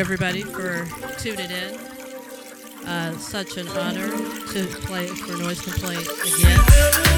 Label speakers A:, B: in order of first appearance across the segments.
A: Everybody, for tuning in. Uh, such an honor to play for Noise Complaint again.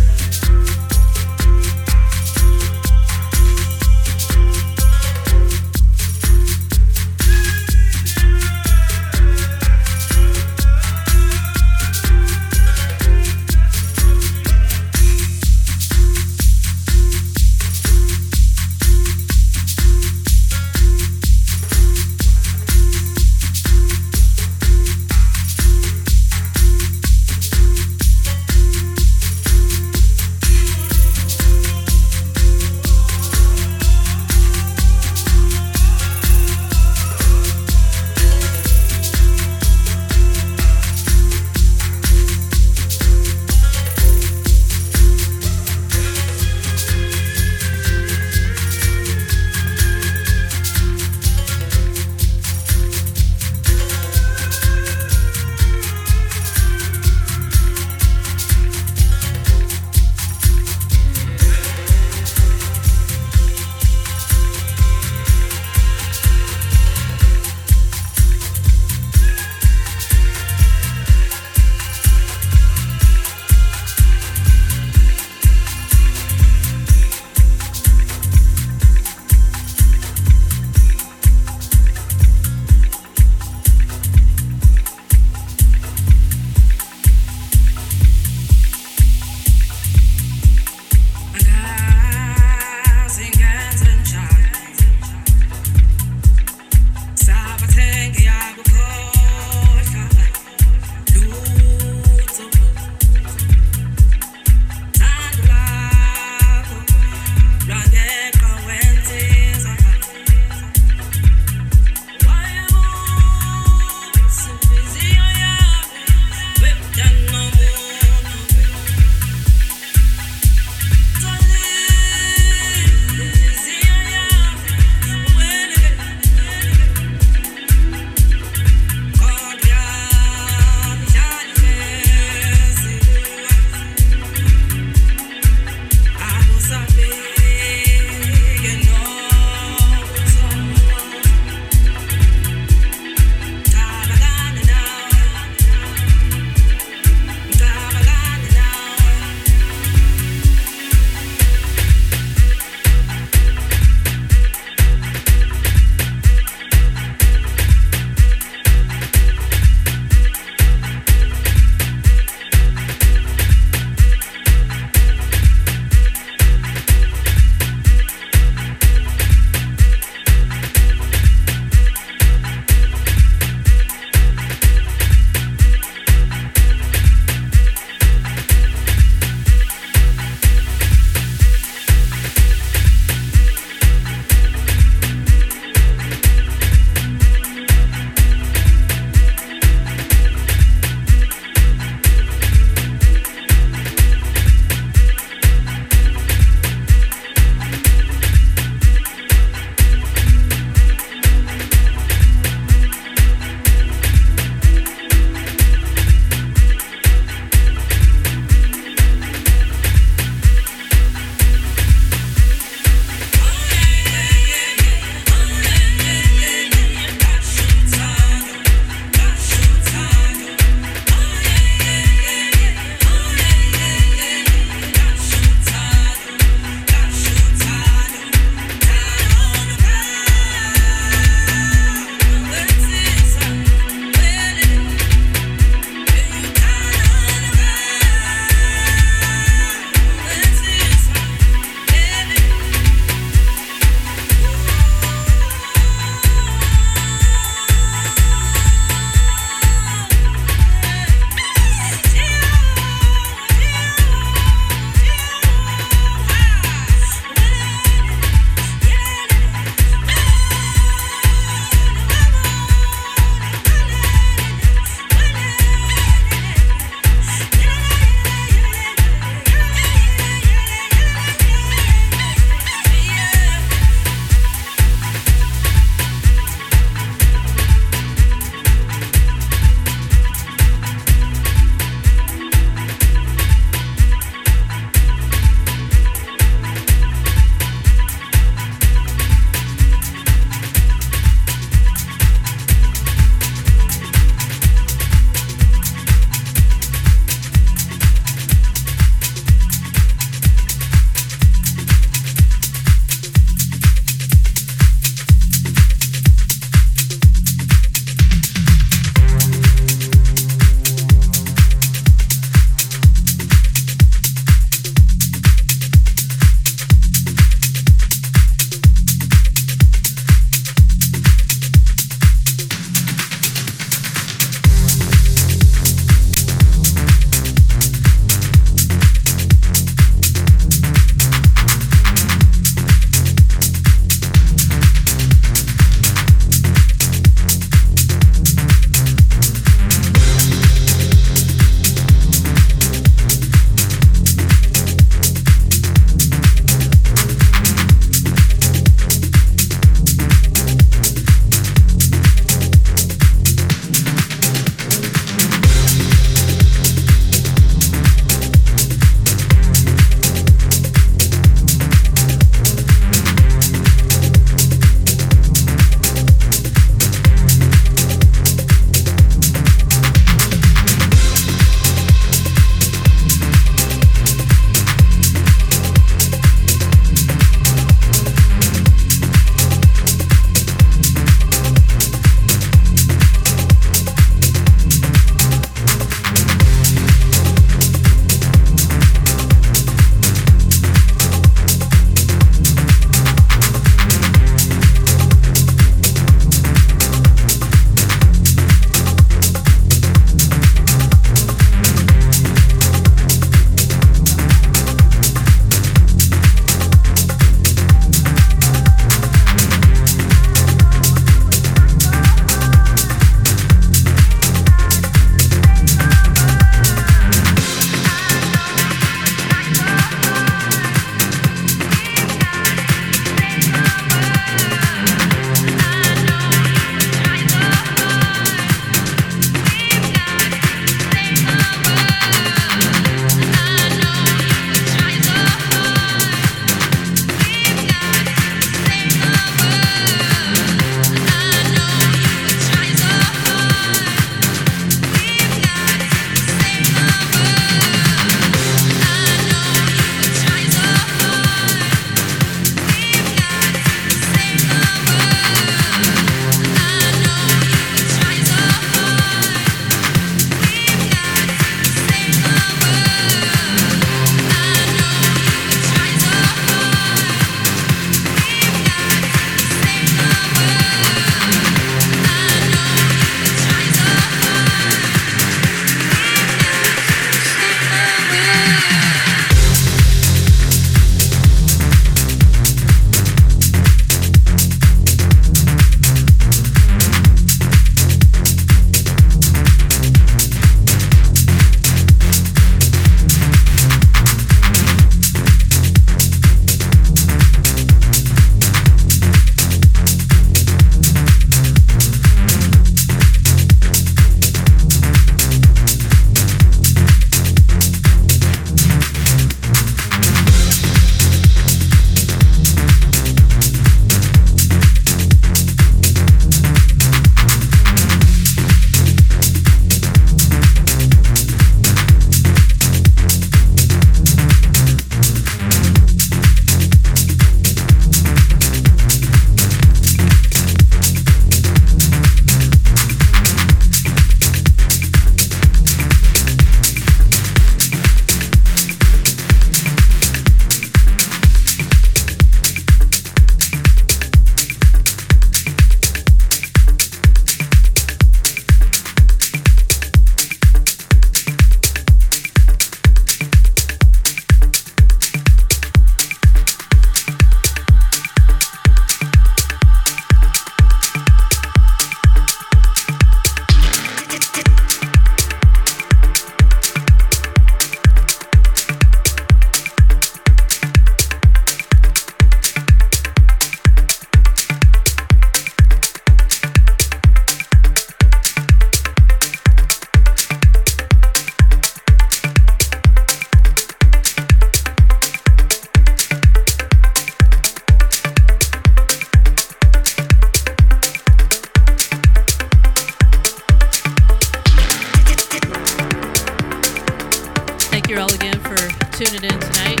A: Tuning in tonight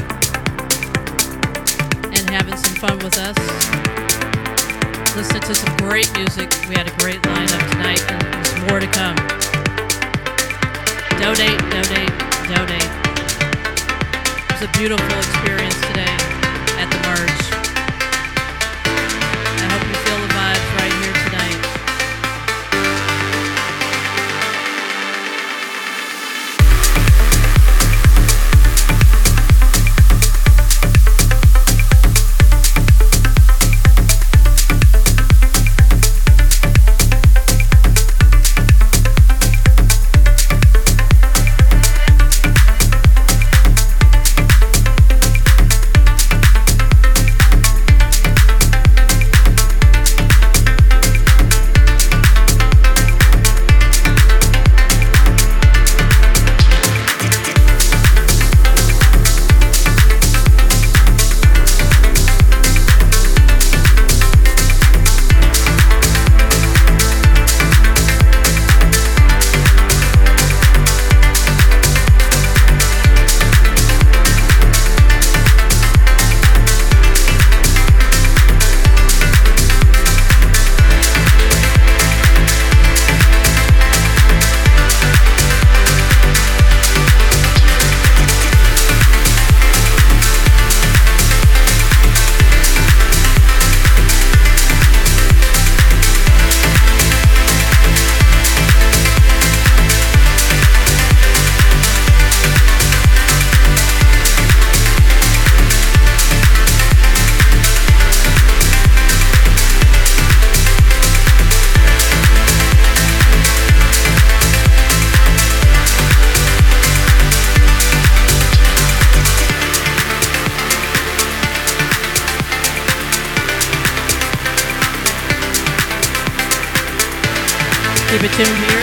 A: and having some fun with us. Listening to some great music. We had a great lineup tonight, and there's more to come. Donate, donate, donate. It was a beautiful experience today at the Merge. It here.